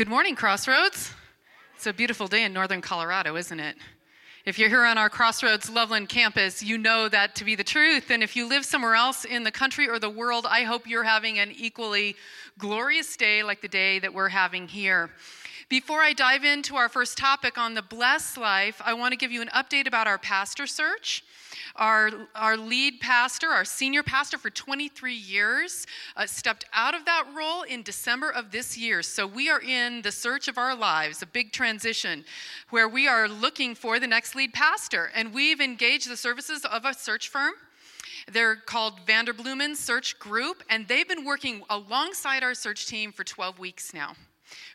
Good morning, Crossroads. It's a beautiful day in northern Colorado, isn't it? If you're here on our Crossroads Loveland campus, you know that to be the truth. And if you live somewhere else in the country or the world, I hope you're having an equally glorious day like the day that we're having here. Before I dive into our first topic on the blessed life, I want to give you an update about our pastor search. Our, our lead pastor, our senior pastor for 23 years, uh, stepped out of that role in December of this year. So we are in the search of our lives, a big transition, where we are looking for the next lead pastor. And we've engaged the services of a search firm. They're called Vanderbloemen Search Group, and they've been working alongside our search team for 12 weeks now.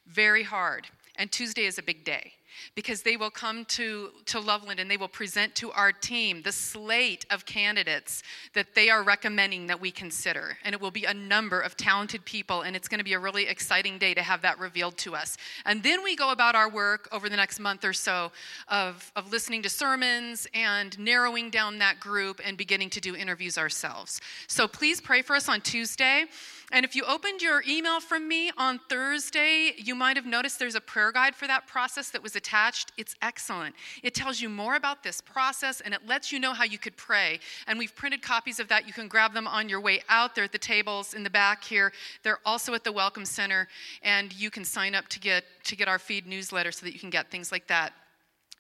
Very hard. And Tuesday is a big day because they will come to, to Loveland and they will present to our team the slate of candidates that they are recommending that we consider. And it will be a number of talented people, and it's going to be a really exciting day to have that revealed to us. And then we go about our work over the next month or so of, of listening to sermons and narrowing down that group and beginning to do interviews ourselves. So please pray for us on Tuesday. And if you opened your email from me on Thursday, you might have noticed there's a prayer guide for that process that was attached. It's excellent. It tells you more about this process and it lets you know how you could pray. And we've printed copies of that. You can grab them on your way out. They're at the tables in the back here. They're also at the Welcome Center, and you can sign up to get to get our feed newsletter so that you can get things like that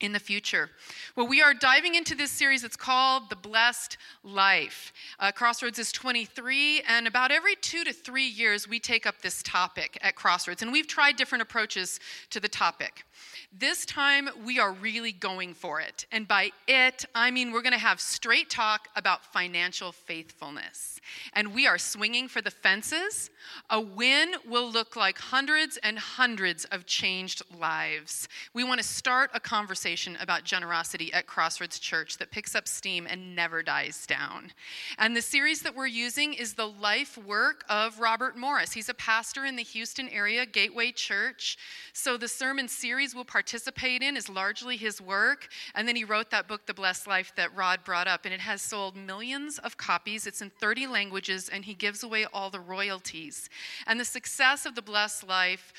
in the future. Well, we are diving into this series. It's called The Blessed Life. Uh, Crossroads is 23, and about every two to three years, we take up this topic at Crossroads. And we've tried different approaches to the topic. This time, we are really going for it. And by it, I mean we're going to have straight talk about financial faithfulness. And we are swinging for the fences. A win will look like hundreds and hundreds of changed lives. We want to start a conversation about generosity at Crossroads Church that picks up steam and never dies down. And the series that we're using is the life work of Robert Morris. He's a pastor in the Houston area, Gateway Church. So the sermon series we'll participate in is largely his work. And then he wrote that book, The Blessed Life, that Rod brought up, and it has sold millions of copies. It's in 30 languages, and he gives away all the royalties. And the success of The Blessed Life,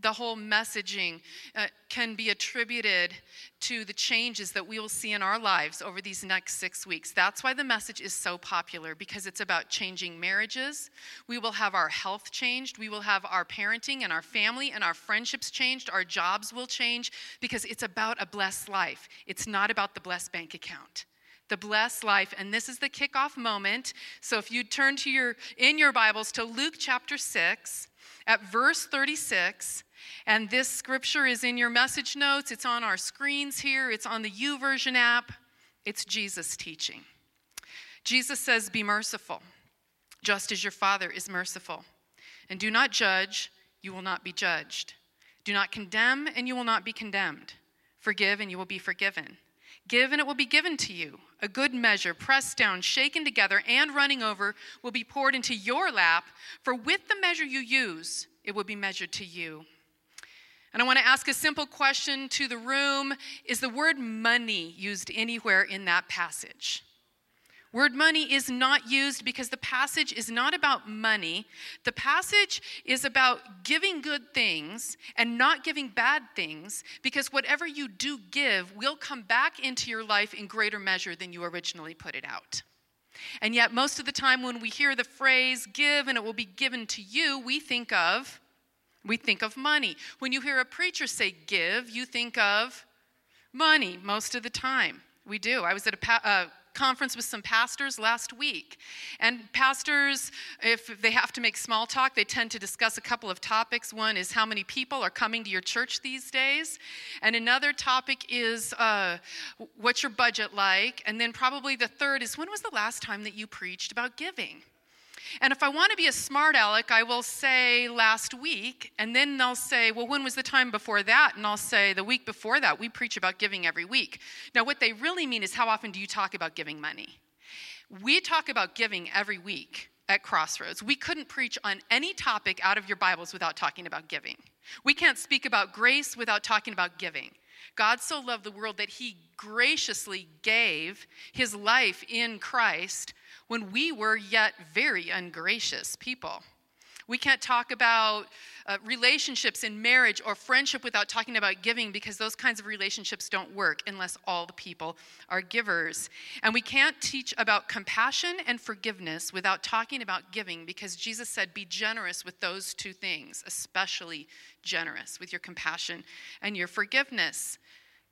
the whole messaging, uh, can be attributed to the changes that we will see in our lives over these next six weeks. That's why the message is so popular, because it's about changing marriages. We will have our health changed, we will have our parenting and our family and our friendships changed, our jobs will change because it's about a blessed life. It's not about the blessed bank account. The blessed life, and this is the kickoff moment. So if you turn to your in your Bibles to Luke chapter 6 at verse 36, and this scripture is in your message notes, it's on our screens here, it's on the YouVersion app. It's Jesus teaching. Jesus says, Be merciful, just as your Father is merciful. And do not judge, you will not be judged. Do not condemn, and you will not be condemned. Forgive, and you will be forgiven. Give, and it will be given to you. A good measure, pressed down, shaken together, and running over, will be poured into your lap. For with the measure you use, it will be measured to you. And I want to ask a simple question to the room Is the word money used anywhere in that passage? Word money is not used because the passage is not about money. The passage is about giving good things and not giving bad things because whatever you do give will come back into your life in greater measure than you originally put it out. And yet, most of the time when we hear the phrase give and it will be given to you, we think of we think of money. When you hear a preacher say give, you think of money most of the time. We do. I was at a pa- uh, conference with some pastors last week. And pastors, if they have to make small talk, they tend to discuss a couple of topics. One is how many people are coming to your church these days, and another topic is uh, what's your budget like, and then probably the third is when was the last time that you preached about giving? And if I want to be a smart aleck, I will say last week, and then they'll say, well, when was the time before that? And I'll say the week before that. We preach about giving every week. Now, what they really mean is how often do you talk about giving money? We talk about giving every week at Crossroads. We couldn't preach on any topic out of your Bibles without talking about giving. We can't speak about grace without talking about giving. God so loved the world that he graciously gave his life in Christ when we were yet very ungracious people. We can't talk about uh, relationships in marriage or friendship without talking about giving because those kinds of relationships don't work unless all the people are givers. And we can't teach about compassion and forgiveness without talking about giving because Jesus said, Be generous with those two things, especially generous with your compassion and your forgiveness.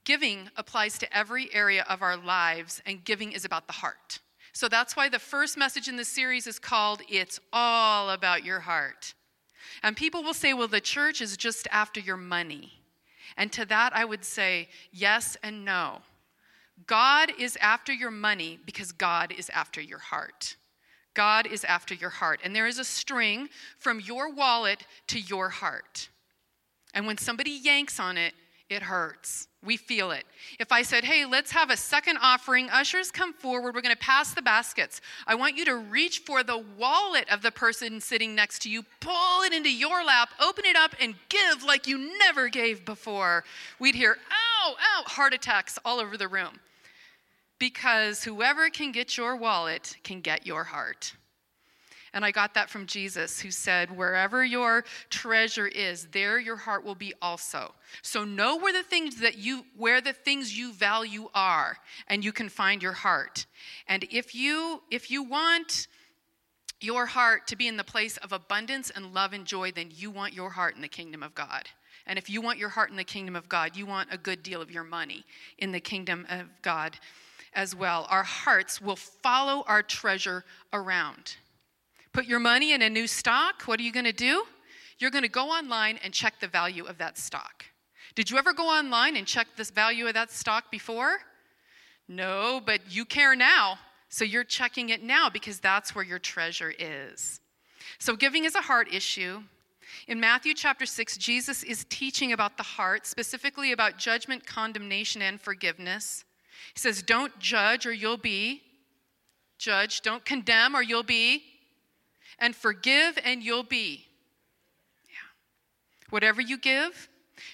Giving applies to every area of our lives, and giving is about the heart. So that's why the first message in this series is called It's All About Your Heart. And people will say, well, the church is just after your money. And to that, I would say yes and no. God is after your money because God is after your heart. God is after your heart. And there is a string from your wallet to your heart. And when somebody yanks on it, it hurts. We feel it. If I said, hey, let's have a second offering, ushers come forward, we're going to pass the baskets. I want you to reach for the wallet of the person sitting next to you, pull it into your lap, open it up, and give like you never gave before. We'd hear, ow, ow, heart attacks all over the room. Because whoever can get your wallet can get your heart. And I got that from Jesus, who said, Wherever your treasure is, there your heart will be also. So know where the things that you where the things you value are, and you can find your heart. And if you if you want your heart to be in the place of abundance and love and joy, then you want your heart in the kingdom of God. And if you want your heart in the kingdom of God, you want a good deal of your money in the kingdom of God as well. Our hearts will follow our treasure around. Put your money in a new stock. What are you going to do? You're going to go online and check the value of that stock. Did you ever go online and check the value of that stock before? No, but you care now. So you're checking it now because that's where your treasure is. So giving is a heart issue. In Matthew chapter 6, Jesus is teaching about the heart, specifically about judgment, condemnation, and forgiveness. He says, Don't judge or you'll be judged. Don't condemn or you'll be and forgive, and you'll be. Yeah. Whatever you give,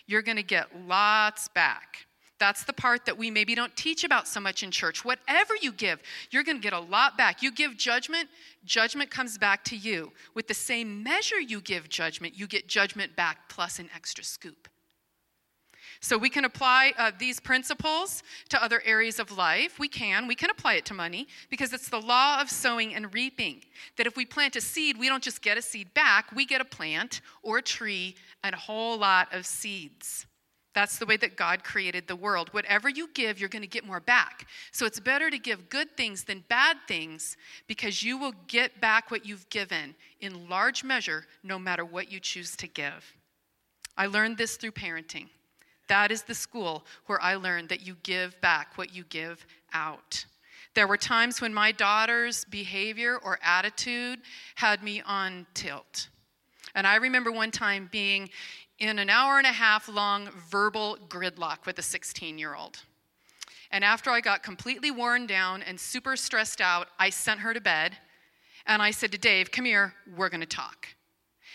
you're going to get lots back. That's the part that we maybe don't teach about so much in church. Whatever you give, you're going to get a lot back. You give judgment, judgment comes back to you. With the same measure you give judgment, you get judgment back plus an extra scoop. So we can apply uh, these principles to other areas of life. We can. We can apply it to money because it's the law of sowing and reaping. That if we plant a seed, we don't just get a seed back, we get a plant or a tree and a whole lot of seeds. That's the way that God created the world. Whatever you give, you're going to get more back. So it's better to give good things than bad things because you will get back what you've given in large measure no matter what you choose to give. I learned this through parenting. That is the school where I learned that you give back what you give out. There were times when my daughter's behavior or attitude had me on tilt. And I remember one time being in an hour and a half long verbal gridlock with a 16 year old. And after I got completely worn down and super stressed out, I sent her to bed and I said to Dave, Come here, we're gonna talk.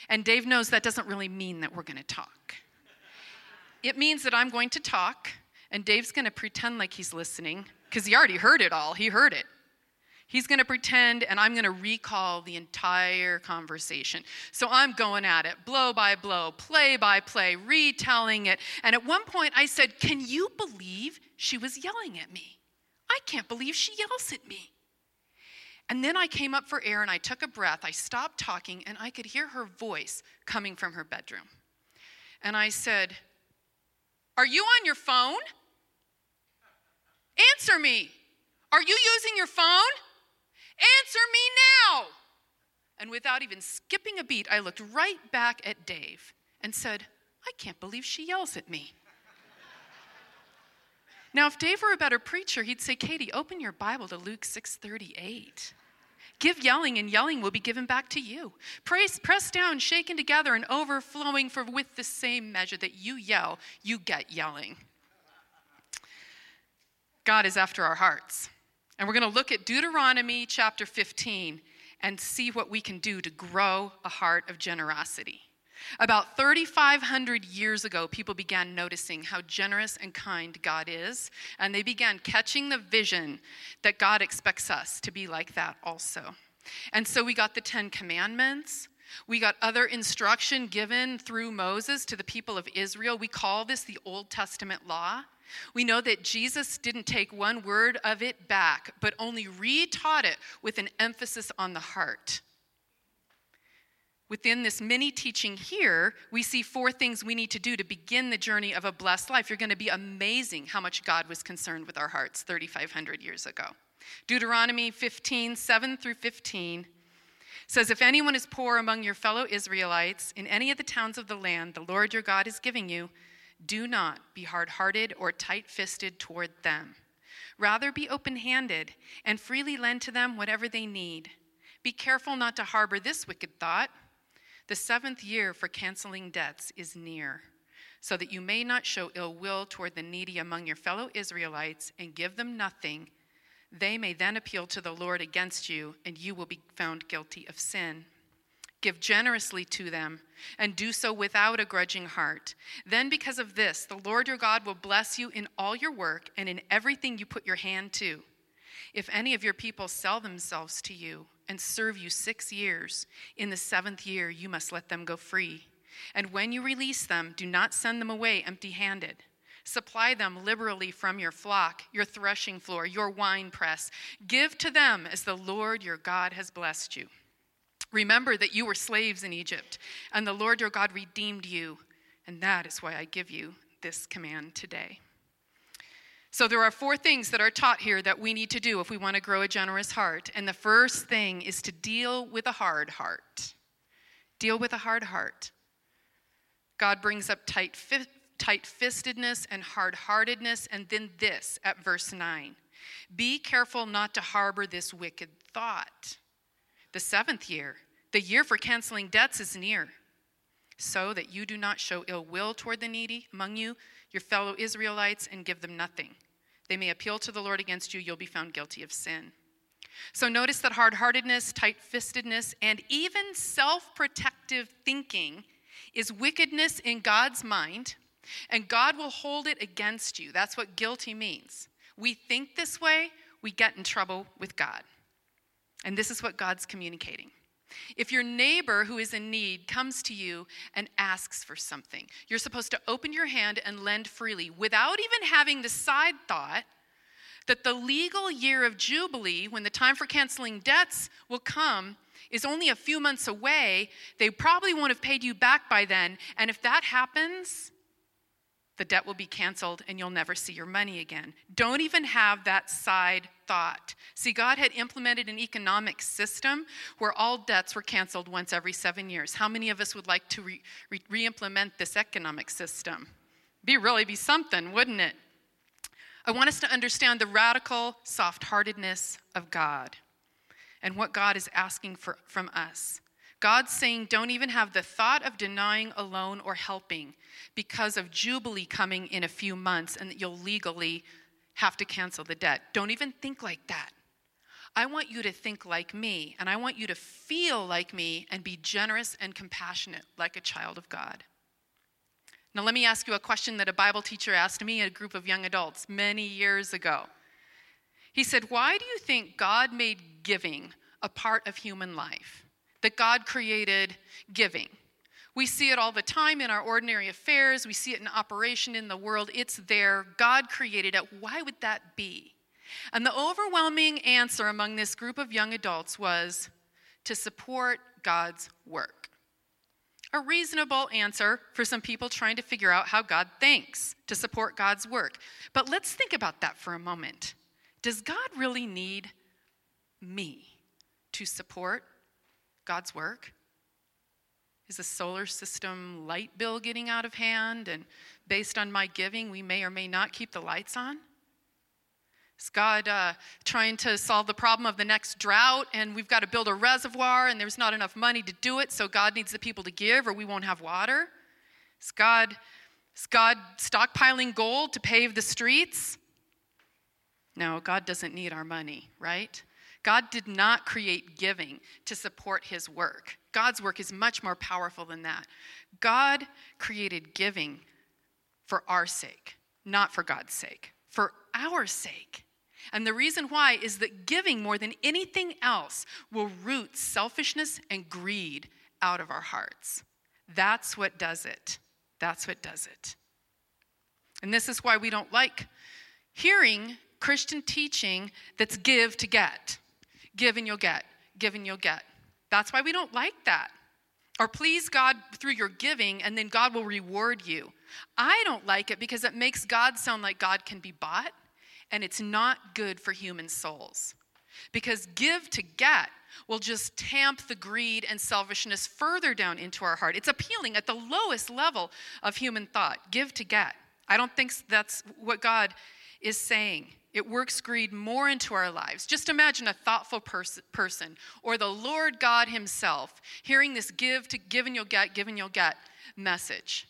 And Dave knows that doesn't really mean that we're gonna talk. It means that I'm going to talk, and Dave's going to pretend like he's listening, because he already heard it all. He heard it. He's going to pretend, and I'm going to recall the entire conversation. So I'm going at it, blow by blow, play by play, retelling it. And at one point, I said, Can you believe she was yelling at me? I can't believe she yells at me. And then I came up for air and I took a breath. I stopped talking, and I could hear her voice coming from her bedroom. And I said, are you on your phone? Answer me. Are you using your phone? Answer me now. And without even skipping a beat, I looked right back at Dave and said, I can't believe she yells at me. now, if Dave were a better preacher, he'd say, Katie, open your Bible to Luke 6:38. Give yelling, and yelling will be given back to you. Praise, pressed down, shaken together, and overflowing, for with the same measure that you yell, you get yelling. God is after our hearts. And we're going to look at Deuteronomy chapter 15 and see what we can do to grow a heart of generosity. About 3,500 years ago, people began noticing how generous and kind God is, and they began catching the vision that God expects us to be like that also. And so we got the Ten Commandments, We got other instruction given through Moses to the people of Israel. We call this the Old Testament law. We know that Jesus didn't take one word of it back, but only retaught it with an emphasis on the heart. Within this mini teaching here, we see four things we need to do to begin the journey of a blessed life. You're going to be amazing how much God was concerned with our hearts 3,500 years ago. Deuteronomy 15, 7 through 15 says, If anyone is poor among your fellow Israelites in any of the towns of the land the Lord your God is giving you, do not be hard hearted or tight fisted toward them. Rather, be open handed and freely lend to them whatever they need. Be careful not to harbor this wicked thought. The seventh year for canceling debts is near, so that you may not show ill will toward the needy among your fellow Israelites and give them nothing. They may then appeal to the Lord against you, and you will be found guilty of sin. Give generously to them, and do so without a grudging heart. Then, because of this, the Lord your God will bless you in all your work and in everything you put your hand to. If any of your people sell themselves to you and serve you six years, in the seventh year you must let them go free. And when you release them, do not send them away empty handed. Supply them liberally from your flock, your threshing floor, your wine press. Give to them as the Lord your God has blessed you. Remember that you were slaves in Egypt, and the Lord your God redeemed you, and that is why I give you this command today. So, there are four things that are taught here that we need to do if we want to grow a generous heart. And the first thing is to deal with a hard heart. Deal with a hard heart. God brings up tight, tight fistedness and hard heartedness, and then this at verse 9 Be careful not to harbor this wicked thought. The seventh year, the year for canceling debts, is near, so that you do not show ill will toward the needy among you, your fellow Israelites, and give them nothing. They may appeal to the Lord against you, you'll be found guilty of sin. So notice that hard heartedness, tight fistedness, and even self protective thinking is wickedness in God's mind, and God will hold it against you. That's what guilty means. We think this way, we get in trouble with God. And this is what God's communicating. If your neighbor who is in need comes to you and asks for something, you're supposed to open your hand and lend freely without even having the side thought that the legal year of Jubilee, when the time for canceling debts will come, is only a few months away. They probably won't have paid you back by then. And if that happens, the debt will be canceled and you'll never see your money again. Don't even have that side thought. See, God had implemented an economic system where all debts were canceled once every seven years. How many of us would like to re implement this economic system? Be really be something, wouldn't it? I want us to understand the radical soft heartedness of God and what God is asking for, from us. God's saying, don't even have the thought of denying a loan or helping because of Jubilee coming in a few months and that you'll legally have to cancel the debt. Don't even think like that. I want you to think like me, and I want you to feel like me and be generous and compassionate like a child of God. Now, let me ask you a question that a Bible teacher asked me, a group of young adults, many years ago. He said, Why do you think God made giving a part of human life? That God created giving. We see it all the time in our ordinary affairs. We see it in operation in the world. It's there. God created it. Why would that be? And the overwhelming answer among this group of young adults was to support God's work. A reasonable answer for some people trying to figure out how God thinks to support God's work. But let's think about that for a moment. Does God really need me to support God's work? Is the solar system light bill getting out of hand? And based on my giving, we may or may not keep the lights on? Is God uh, trying to solve the problem of the next drought and we've got to build a reservoir and there's not enough money to do it, so God needs the people to give or we won't have water? Is God, is God stockpiling gold to pave the streets? No, God doesn't need our money, right? God did not create giving to support his work. God's work is much more powerful than that. God created giving for our sake, not for God's sake, for our sake. And the reason why is that giving more than anything else will root selfishness and greed out of our hearts. That's what does it. That's what does it. And this is why we don't like hearing Christian teaching that's give to get. Give and you'll get. Give and you'll get. That's why we don't like that. Or please God through your giving, and then God will reward you. I don't like it because it makes God sound like God can be bought, and it's not good for human souls. Because give to get will just tamp the greed and selfishness further down into our heart. It's appealing at the lowest level of human thought give to get. I don't think that's what God is saying. It works greed more into our lives. Just imagine a thoughtful pers- person or the Lord God Himself hearing this give to give and you'll get, give and you'll get message.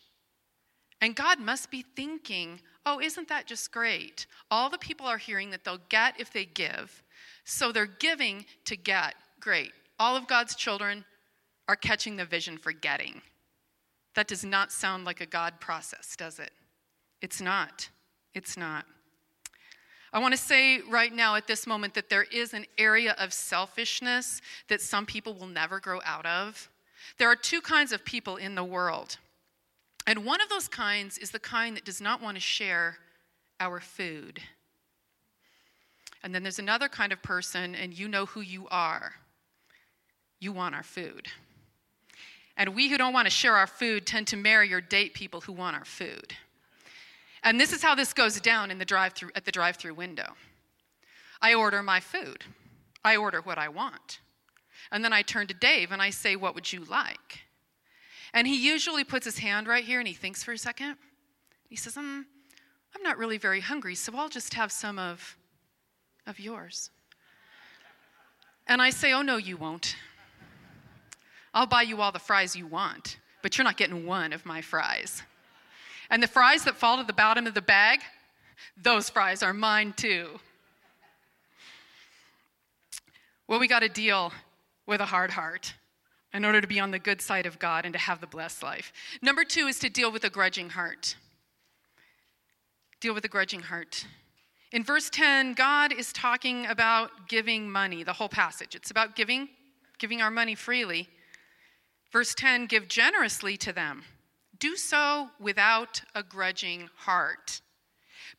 And God must be thinking, oh, isn't that just great? All the people are hearing that they'll get if they give. So they're giving to get. Great. All of God's children are catching the vision for getting. That does not sound like a God process, does it? It's not. It's not. I want to say right now at this moment that there is an area of selfishness that some people will never grow out of. There are two kinds of people in the world. And one of those kinds is the kind that does not want to share our food. And then there's another kind of person, and you know who you are. You want our food. And we who don't want to share our food tend to marry or date people who want our food. And this is how this goes down in the drive-through at the drive-through window. I order my food. I order what I want. And then I turn to Dave and I say, "What would you like?" And he usually puts his hand right here and he thinks for a second. He says, mm, I'm not really very hungry, so I'll just have some of, of yours. And I say, Oh, no, you won't. I'll buy you all the fries you want, but you're not getting one of my fries. And the fries that fall to the bottom of the bag, those fries are mine too. Well, we got to deal with a hard heart in order to be on the good side of God and to have the blessed life. Number two is to deal with a grudging heart. Deal with a grudging heart. In verse 10, God is talking about giving money, the whole passage. It's about giving, giving our money freely. Verse 10 give generously to them do so without a grudging heart.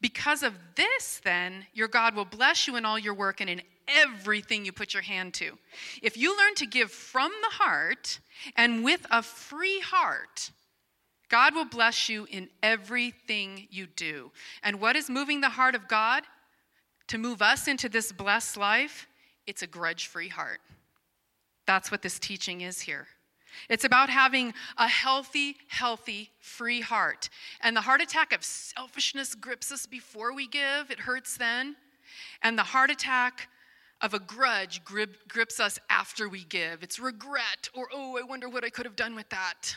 Because of this, then, your God will bless you in all your work and in everything you put your hand to. If you learn to give from the heart and with a free heart, God will bless you in everything you do. And what is moving the heart of God to move us into this blessed life? It's a grudge free heart. That's what this teaching is here. It's about having a healthy, healthy, free heart. And the heart attack of selfishness grips us before we give, it hurts then. And the heart attack of a grudge grip, grips us after we give. It's regret, or, oh, I wonder what I could have done with that.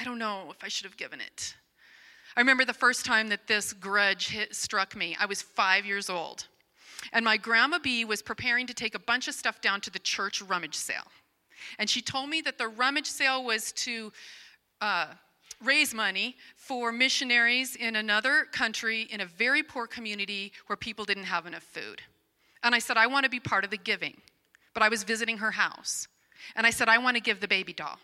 I don't know if I should have given it. I remember the first time that this grudge hit, struck me. I was five years old. And my grandma B was preparing to take a bunch of stuff down to the church rummage sale. And she told me that the rummage sale was to uh, raise money for missionaries in another country in a very poor community where people didn't have enough food. And I said, I want to be part of the giving. But I was visiting her house. And I said, I want to give the baby doll.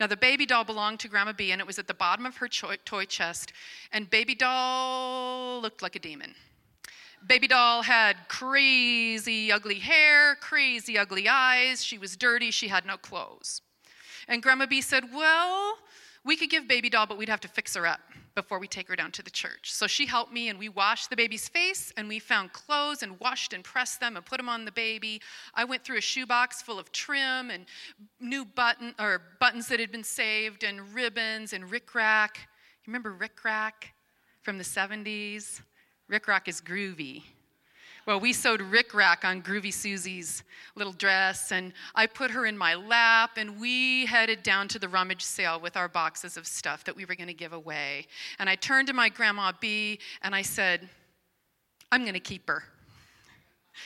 Now, the baby doll belonged to Grandma B, and it was at the bottom of her toy chest. And baby doll looked like a demon. Baby doll had crazy ugly hair, crazy ugly eyes. She was dirty. She had no clothes. And Grandma B said, Well, we could give baby doll, but we'd have to fix her up before we take her down to the church. So she helped me, and we washed the baby's face, and we found clothes and washed and pressed them and put them on the baby. I went through a shoebox full of trim and new button or buttons that had been saved, and ribbons and rickrack. You remember rickrack from the 70s? Rickrack is groovy. Well, we sewed Rick rickrack on Groovy Susie's little dress, and I put her in my lap, and we headed down to the rummage sale with our boxes of stuff that we were going to give away. And I turned to my grandma B, and I said, I'm going to keep her.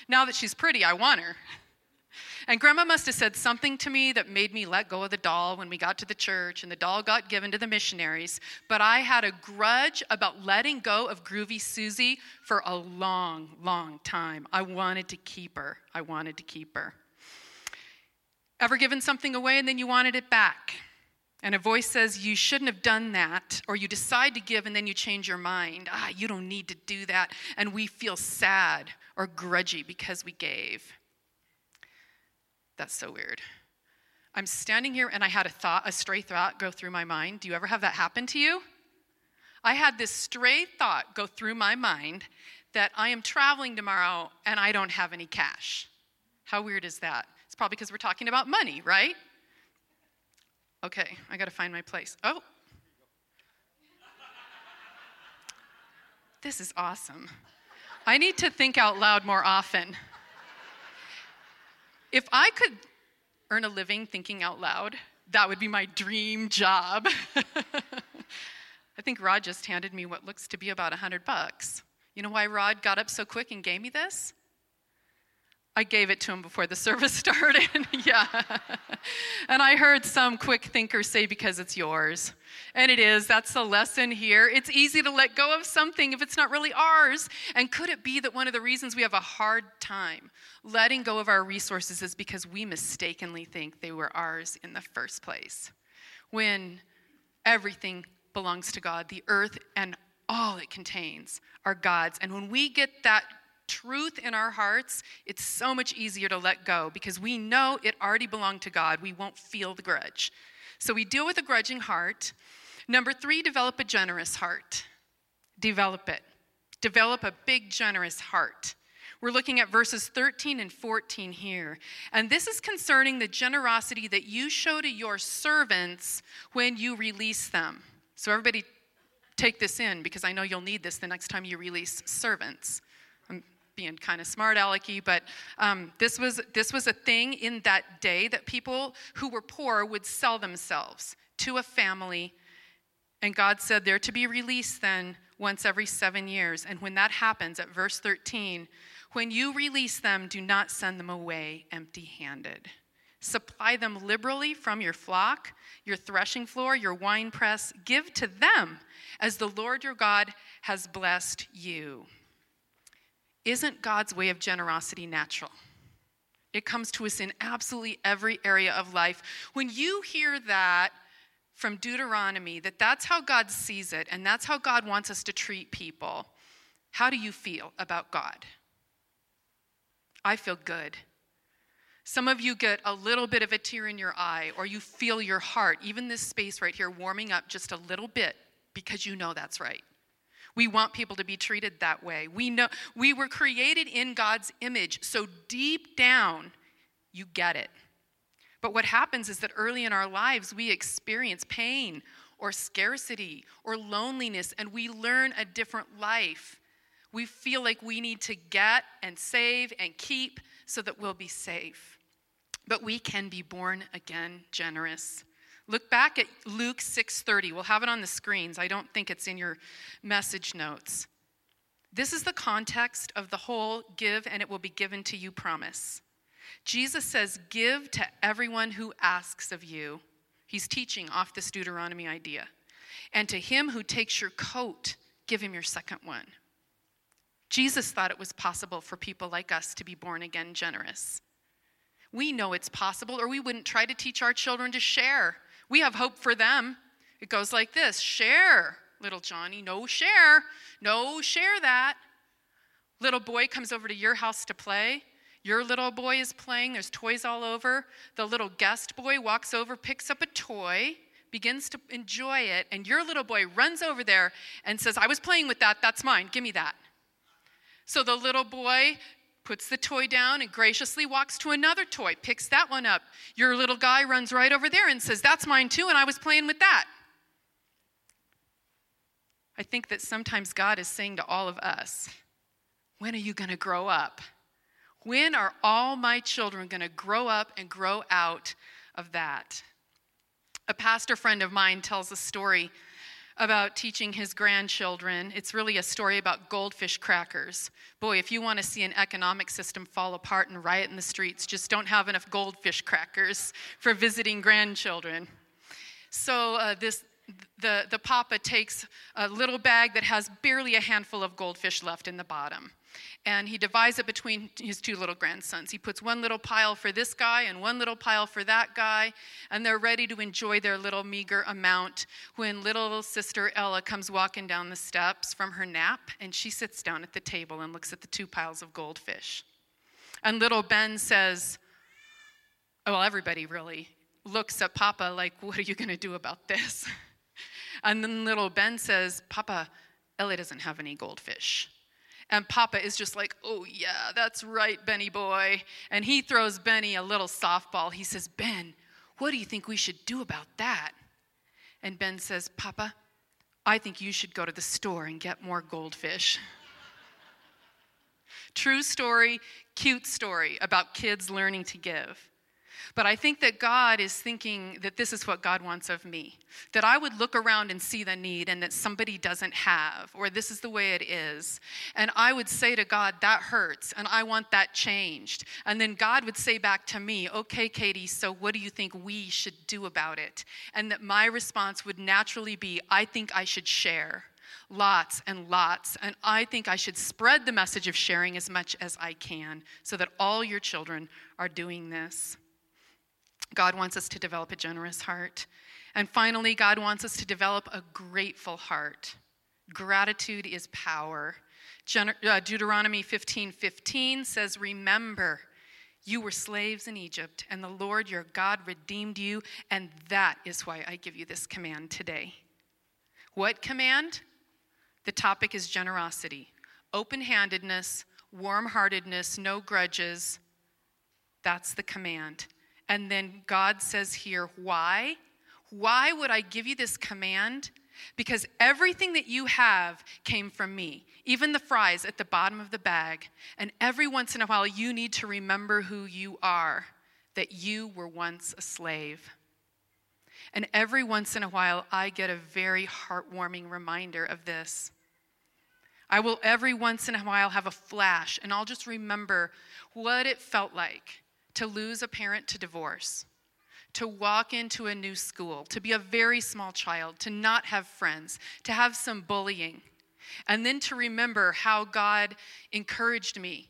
Now that she's pretty, I want her. And grandma must have said something to me that made me let go of the doll when we got to the church and the doll got given to the missionaries. But I had a grudge about letting go of Groovy Susie for a long, long time. I wanted to keep her. I wanted to keep her. Ever given something away and then you wanted it back? And a voice says, You shouldn't have done that. Or you decide to give and then you change your mind. Ah, you don't need to do that. And we feel sad or grudgy because we gave. That's so weird. I'm standing here and I had a thought, a stray thought go through my mind. Do you ever have that happen to you? I had this stray thought go through my mind that I am traveling tomorrow and I don't have any cash. How weird is that? It's probably because we're talking about money, right? Okay, I got to find my place. Oh. This is awesome. I need to think out loud more often. If I could earn a living thinking out loud, that would be my dream job. I think Rod just handed me what looks to be about a 100 bucks. You know why Rod got up so quick and gave me this? I gave it to him before the service started. yeah. And I heard some quick thinkers say, because it's yours. And it is. That's the lesson here. It's easy to let go of something if it's not really ours. And could it be that one of the reasons we have a hard time letting go of our resources is because we mistakenly think they were ours in the first place? When everything belongs to God, the earth and all it contains are God's. And when we get that truth in our hearts, it's so much easier to let go because we know it already belonged to God. We won't feel the grudge. So we deal with a grudging heart. Number three, develop a generous heart. Develop it. Develop a big, generous heart. We're looking at verses 13 and 14 here. And this is concerning the generosity that you show to your servants when you release them. So, everybody, take this in because I know you'll need this the next time you release servants being kind of smart alecky, but um, this, was, this was a thing in that day that people who were poor would sell themselves to a family. And God said they're to be released then once every seven years. And when that happens, at verse 13, when you release them, do not send them away empty handed. Supply them liberally from your flock, your threshing floor, your winepress. Give to them as the Lord your God has blessed you. Isn't God's way of generosity natural? It comes to us in absolutely every area of life. When you hear that from Deuteronomy, that that's how God sees it and that's how God wants us to treat people, how do you feel about God? I feel good. Some of you get a little bit of a tear in your eye, or you feel your heart, even this space right here, warming up just a little bit because you know that's right. We want people to be treated that way. We know we were created in God's image, so deep down, you get it. But what happens is that early in our lives, we experience pain or scarcity or loneliness, and we learn a different life. We feel like we need to get and save and keep so that we'll be safe. But we can be born again generous. Look back at Luke 6:30. We'll have it on the screens. I don't think it's in your message notes. This is the context of the whole give and it will be given to you promise. Jesus says, Give to everyone who asks of you. He's teaching off this Deuteronomy idea. And to him who takes your coat, give him your second one. Jesus thought it was possible for people like us to be born again generous. We know it's possible, or we wouldn't try to teach our children to share we have hope for them. It goes like this Share, little Johnny. No, share. No, share that. Little boy comes over to your house to play. Your little boy is playing. There's toys all over. The little guest boy walks over, picks up a toy, begins to enjoy it, and your little boy runs over there and says, I was playing with that. That's mine. Give me that. So the little boy puts the toy down and graciously walks to another toy, picks that one up. Your little guy runs right over there and says, That's mine too, and I was playing with that. I think that sometimes God is saying to all of us, When are you going to grow up? When are all my children going to grow up and grow out of that? A pastor friend of mine tells a story about teaching his grandchildren. It's really a story about goldfish crackers. Boy, if you want to see an economic system fall apart and riot in the streets, just don't have enough goldfish crackers for visiting grandchildren. So uh, this the, the papa takes a little bag that has barely a handful of goldfish left in the bottom. And he divides it between his two little grandsons. He puts one little pile for this guy and one little pile for that guy, and they're ready to enjoy their little meager amount when little sister Ella comes walking down the steps from her nap, and she sits down at the table and looks at the two piles of goldfish. And little Ben says, Well, everybody really looks at Papa like, What are you going to do about this? And then little Ben says, Papa, Ella doesn't have any goldfish. And Papa is just like, oh, yeah, that's right, Benny boy. And he throws Benny a little softball. He says, Ben, what do you think we should do about that? And Ben says, Papa, I think you should go to the store and get more goldfish. True story, cute story about kids learning to give. But I think that God is thinking that this is what God wants of me that I would look around and see the need and that somebody doesn't have, or this is the way it is. And I would say to God, that hurts, and I want that changed. And then God would say back to me, okay, Katie, so what do you think we should do about it? And that my response would naturally be, I think I should share lots and lots. And I think I should spread the message of sharing as much as I can so that all your children are doing this. God wants us to develop a generous heart. And finally, God wants us to develop a grateful heart. Gratitude is power. Uh, Deuteronomy 15 15 says, Remember, you were slaves in Egypt, and the Lord your God redeemed you, and that is why I give you this command today. What command? The topic is generosity, open handedness, warm heartedness, no grudges. That's the command. And then God says here, why? Why would I give you this command? Because everything that you have came from me, even the fries at the bottom of the bag. And every once in a while, you need to remember who you are, that you were once a slave. And every once in a while, I get a very heartwarming reminder of this. I will every once in a while have a flash, and I'll just remember what it felt like to lose a parent to divorce, to walk into a new school, to be a very small child, to not have friends, to have some bullying, and then to remember how God encouraged me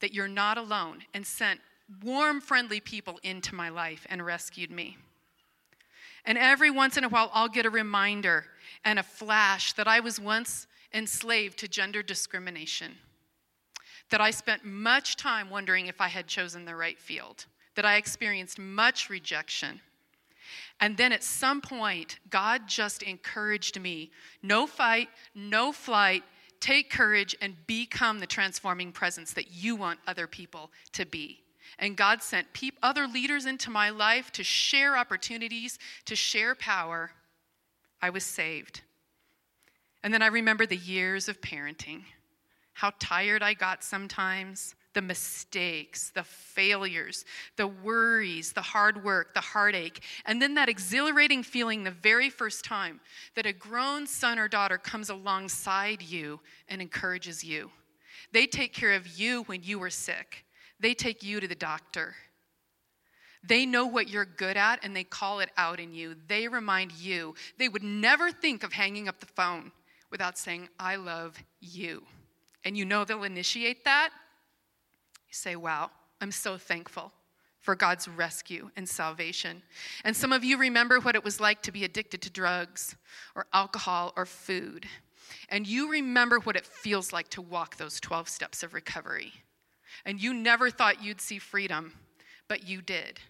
that you're not alone and sent warm, friendly people into my life and rescued me. And every once in a while, I'll get a reminder and a flash that I was once enslaved to gender discrimination that I spent much time wondering if I had chosen the right field, that I experienced much rejection. And then at some point, God just encouraged me no fight, no flight, take courage and become the transforming presence that you want other people to be. And God sent other leaders into my life to share opportunities, to share power. I was saved. And then I remember the years of parenting how tired I got sometimes, the mistakes, the failures, the worries, the hard work, the heartache, and then that exhilarating feeling the very first time that a grown son or daughter comes alongside you and encourages you. They take care of you when you were sick, they take you to the doctor. They know what you're good at and they call it out in you. They remind you. They would never think of hanging up the phone without saying, I love you and you know they'll initiate that, you say, Wow, I'm so thankful for God's rescue and salvation. And some of you remember what it was like to be addicted to drugs or alcohol or food. And you remember what it feels like to walk those 12 steps of recovery. And you never thought you'd see freedom, but you did.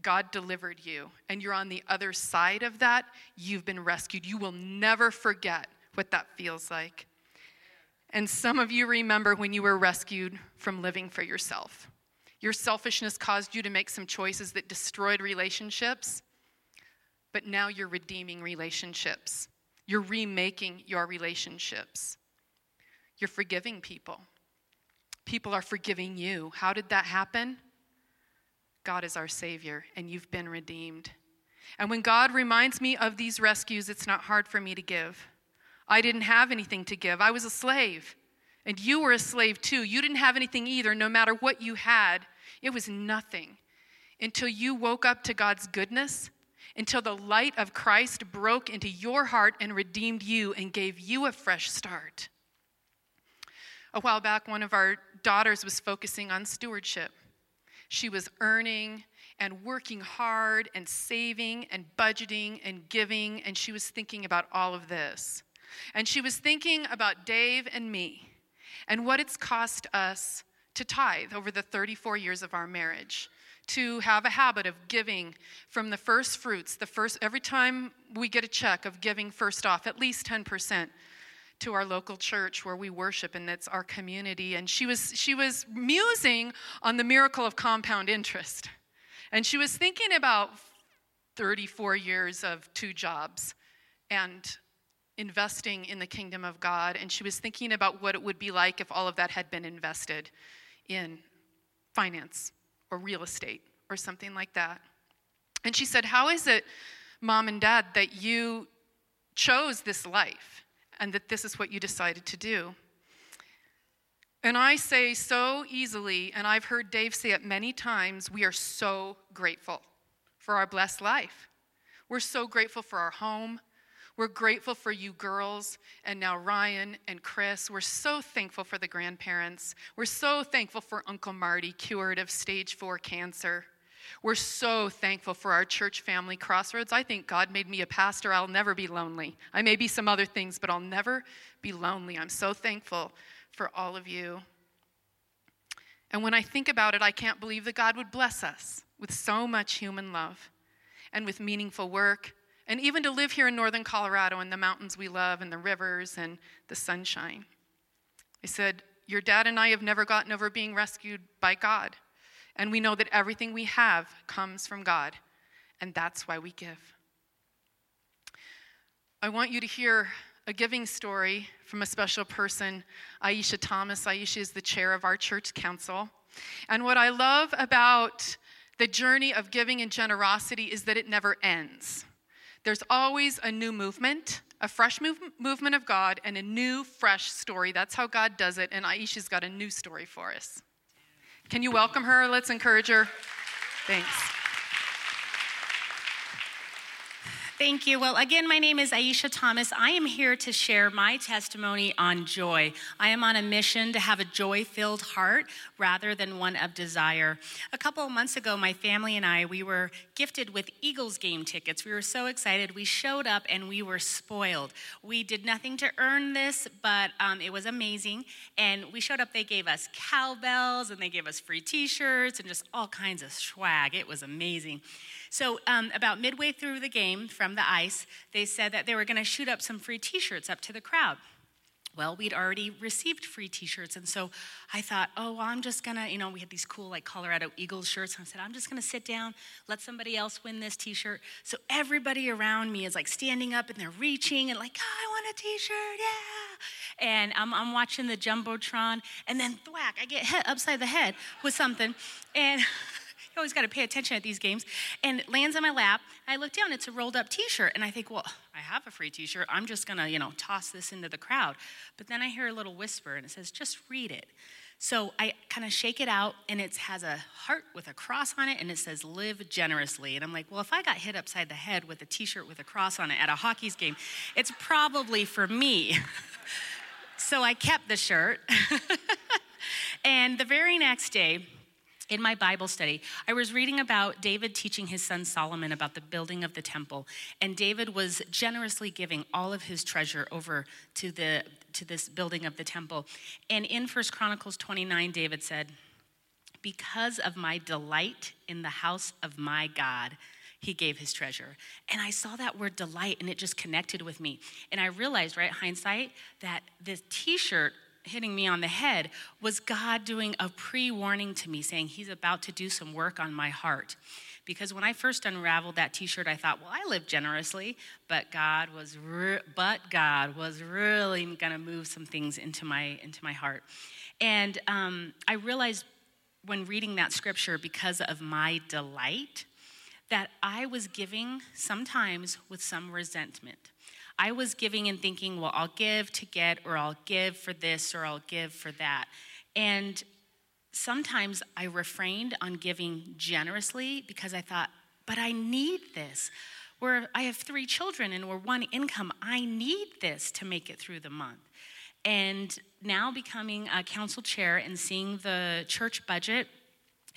God delivered you, and you're on the other side of that. You've been rescued. You will never forget what that feels like. And some of you remember when you were rescued from living for yourself. Your selfishness caused you to make some choices that destroyed relationships, but now you're redeeming relationships. You're remaking your relationships. You're forgiving people. People are forgiving you. How did that happen? God is our Savior, and you've been redeemed. And when God reminds me of these rescues, it's not hard for me to give. I didn't have anything to give. I was a slave. And you were a slave too. You didn't have anything either, no matter what you had. It was nothing until you woke up to God's goodness, until the light of Christ broke into your heart and redeemed you and gave you a fresh start. A while back, one of our daughters was focusing on stewardship. She was earning and working hard and saving and budgeting and giving, and she was thinking about all of this. And she was thinking about Dave and me and what it's cost us to tithe over the 34 years of our marriage to have a habit of giving from the first fruits the first every time we get a check of giving first off at least 10% to our local church where we worship and that's our community. And she was she was musing on the miracle of compound interest. And she was thinking about 34 years of two jobs and investing in the kingdom of God. And she was thinking about what it would be like if all of that had been invested in finance or real estate or something like that. And she said, How is it, mom and dad, that you chose this life and that this is what you decided to do? And I say so easily, and I've heard Dave say it many times, we are so grateful for our blessed life. We're so grateful for our home. We're grateful for you girls and now Ryan and Chris. We're so thankful for the grandparents. We're so thankful for Uncle Marty, cured of stage four cancer. We're so thankful for our church family, Crossroads. I think God made me a pastor. I'll never be lonely. I may be some other things, but I'll never be lonely. I'm so thankful for all of you. And when I think about it, I can't believe that God would bless us with so much human love and with meaningful work, and even to live here in northern Colorado in the mountains we love and the rivers and the sunshine. I said, Your dad and I have never gotten over being rescued by God. And we know that everything we have comes from God, and that's why we give. I want you to hear a giving story from a special person, Aisha Thomas. Aisha is the chair of our church council. And what I love about the journey of giving and generosity is that it never ends. There's always a new movement, a fresh move, movement of God, and a new, fresh story. That's how God does it, and Aisha's got a new story for us. Can you welcome her? Let's encourage her. Thanks. Thank you. Well, again, my name is Aisha Thomas. I am here to share my testimony on joy. I am on a mission to have a joy filled heart rather than one of desire. A couple of months ago, my family and I, we were gifted with Eagles game tickets. We were so excited. We showed up and we were spoiled. We did nothing to earn this, but um, it was amazing. And we showed up, they gave us cowbells and they gave us free t shirts and just all kinds of swag. It was amazing. So, um, about midway through the game from the ice, they said that they were going to shoot up some free t shirts up to the crowd. Well, we'd already received free t shirts. And so I thought, oh, well, I'm just to, you know, we had these cool, like, Colorado Eagles shirts. And I said, I'm just to sit down, let somebody else win this t shirt. So everybody around me is like standing up and they're reaching and like, oh, I want a t shirt, yeah. And I'm, I'm watching the Jumbotron. And then thwack, I get hit upside the head with something. And You always got to pay attention at these games. And it lands on my lap. I look down, it's a rolled up t shirt. And I think, well, I have a free t shirt. I'm just going to, you know, toss this into the crowd. But then I hear a little whisper and it says, just read it. So I kind of shake it out, and it has a heart with a cross on it, and it says, Live generously. And I'm like, Well, if I got hit upside the head with a t shirt with a cross on it at a hockey's game, it's probably for me. so I kept the shirt. and the very next day, in my Bible study, I was reading about David teaching his son Solomon about the building of the temple, and David was generously giving all of his treasure over to the to this building of the temple. And in First Chronicles 29, David said, "Because of my delight in the house of my God, he gave his treasure. And I saw that word delight and it just connected with me. And I realized, right, hindsight, that this t shirt hitting me on the head was God doing a pre warning to me, saying He's about to do some work on my heart. Because when I first unraveled that T-shirt, I thought, well, I live generously, but God was, re- but God was really going to move some things into my into my heart, and um, I realized when reading that scripture, because of my delight, that I was giving sometimes with some resentment. I was giving and thinking, well, I'll give to get, or I'll give for this, or I'll give for that. And sometimes I refrained on giving generously because I thought, but I need this. Where I have three children and we're one income, I need this to make it through the month. And now becoming a council chair and seeing the church budget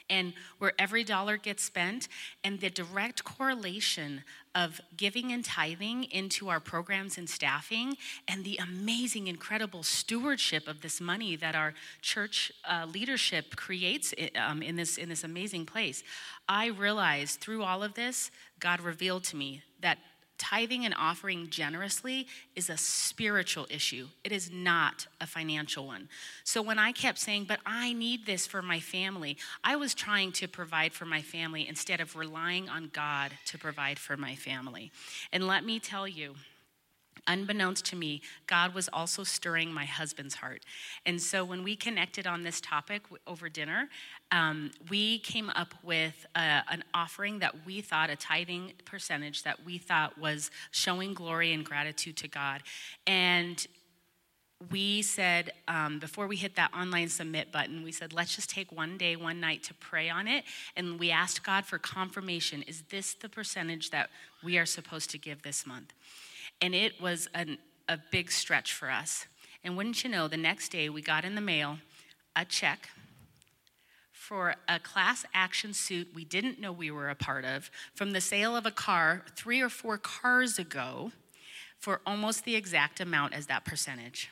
and where every dollar gets spent and the direct correlation of giving and tithing into our programs and staffing and the amazing incredible stewardship of this money that our church uh, leadership creates um, in, this, in this amazing place. I realized through all of this god revealed to me that tithing and offering generously is a spiritual issue. It is not a financial one. So when I kept saying, but I need this for my family, I was trying to provide for my family instead of relying on God to provide for my family. And let me tell you, unbeknownst to me, God was also stirring my husband's heart. And so when we connected on this topic over dinner, um, we came up with a, an offering that we thought, a tithing percentage that we thought was showing glory and gratitude to God. And we said, um, before we hit that online submit button, we said, let's just take one day, one night to pray on it. And we asked God for confirmation is this the percentage that we are supposed to give this month? And it was an, a big stretch for us. And wouldn't you know, the next day we got in the mail a check for a class action suit we didn't know we were a part of from the sale of a car three or four cars ago for almost the exact amount as that percentage.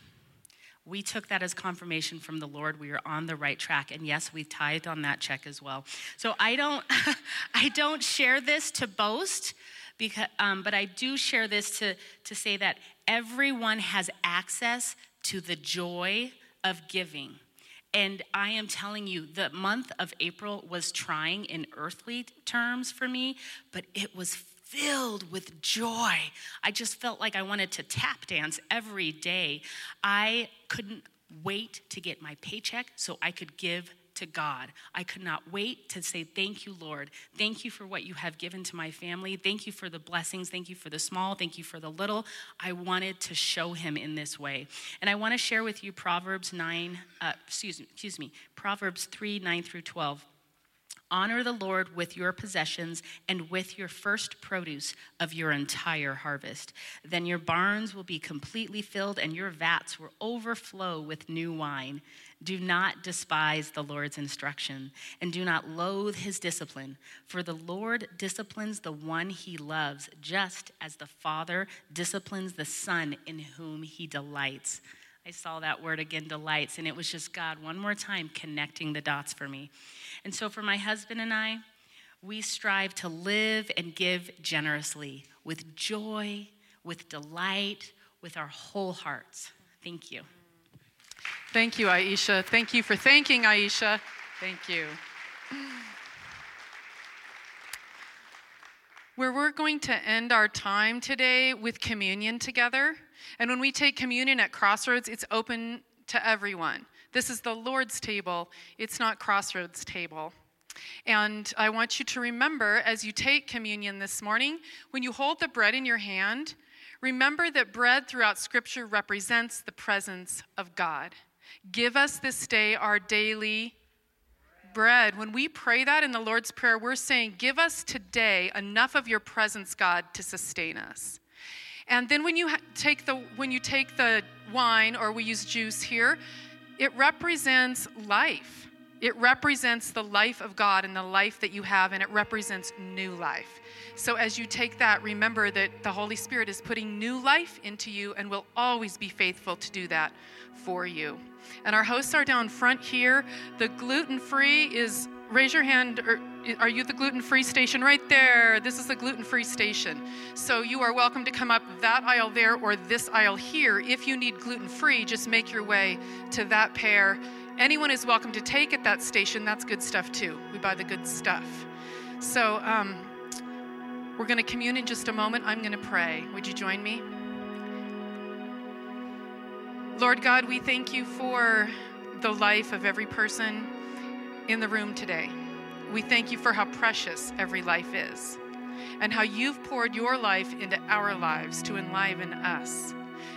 We took that as confirmation from the Lord. We are on the right track. And yes, we tithed on that check as well. So I don't, I don't share this to boast, because, um, but I do share this to, to say that everyone has access to the joy of giving. And I am telling you, the month of April was trying in earthly terms for me, but it was filled with joy. I just felt like I wanted to tap dance every day. I couldn't wait to get my paycheck so I could give to God. I could not wait to say, Thank you, Lord. Thank you for what you have given to my family. Thank you for the blessings. Thank you for the small. Thank you for the little. I wanted to show him in this way. And I want to share with you Proverbs 9, uh, excuse, me, excuse me, Proverbs 3 9 through 12. Honor the Lord with your possessions and with your first produce of your entire harvest. Then your barns will be completely filled and your vats will overflow with new wine. Do not despise the Lord's instruction and do not loathe his discipline, for the Lord disciplines the one he loves, just as the Father disciplines the Son in whom he delights. I saw that word again, delights, and it was just God one more time connecting the dots for me. And so for my husband and I, we strive to live and give generously with joy, with delight, with our whole hearts. Thank you. Thank you, Aisha. Thank you for thanking Aisha. Thank you. Where we're going to end our time today with communion together. And when we take communion at Crossroads, it's open to everyone. This is the Lord's table, it's not Crossroads' table. And I want you to remember as you take communion this morning, when you hold the bread in your hand, remember that bread throughout Scripture represents the presence of God. Give us this day our daily bread. When we pray that in the Lord's Prayer, we're saying, Give us today enough of your presence, God, to sustain us. And then when you take the when you take the wine or we use juice here, it represents life. It represents the life of God and the life that you have, and it represents new life. So, as you take that, remember that the Holy Spirit is putting new life into you and will always be faithful to do that for you. And our hosts are down front here. The gluten free is raise your hand. Or, are you the gluten free station? Right there. This is the gluten free station. So you are welcome to come up that aisle there or this aisle here. If you need gluten free, just make your way to that pair. Anyone is welcome to take at that station. That's good stuff too. We buy the good stuff. So um, we're going to commune in just a moment. I'm going to pray. Would you join me? Lord God, we thank you for the life of every person in the room today. We thank you for how precious every life is and how you've poured your life into our lives to enliven us.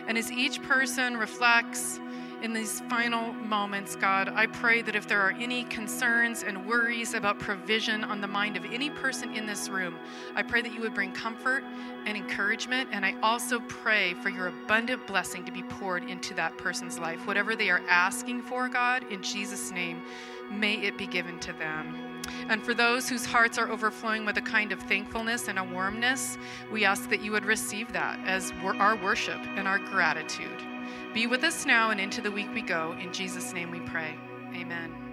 And as each person reflects in these final moments, God, I pray that if there are any concerns and worries about provision on the mind of any person in this room, I pray that you would bring comfort and encouragement. And I also pray for your abundant blessing to be poured into that person's life. Whatever they are asking for, God, in Jesus' name, may it be given to them. And for those whose hearts are overflowing with a kind of thankfulness and a warmness, we ask that you would receive that as our worship and our gratitude. Be with us now and into the week we go. In Jesus' name we pray. Amen.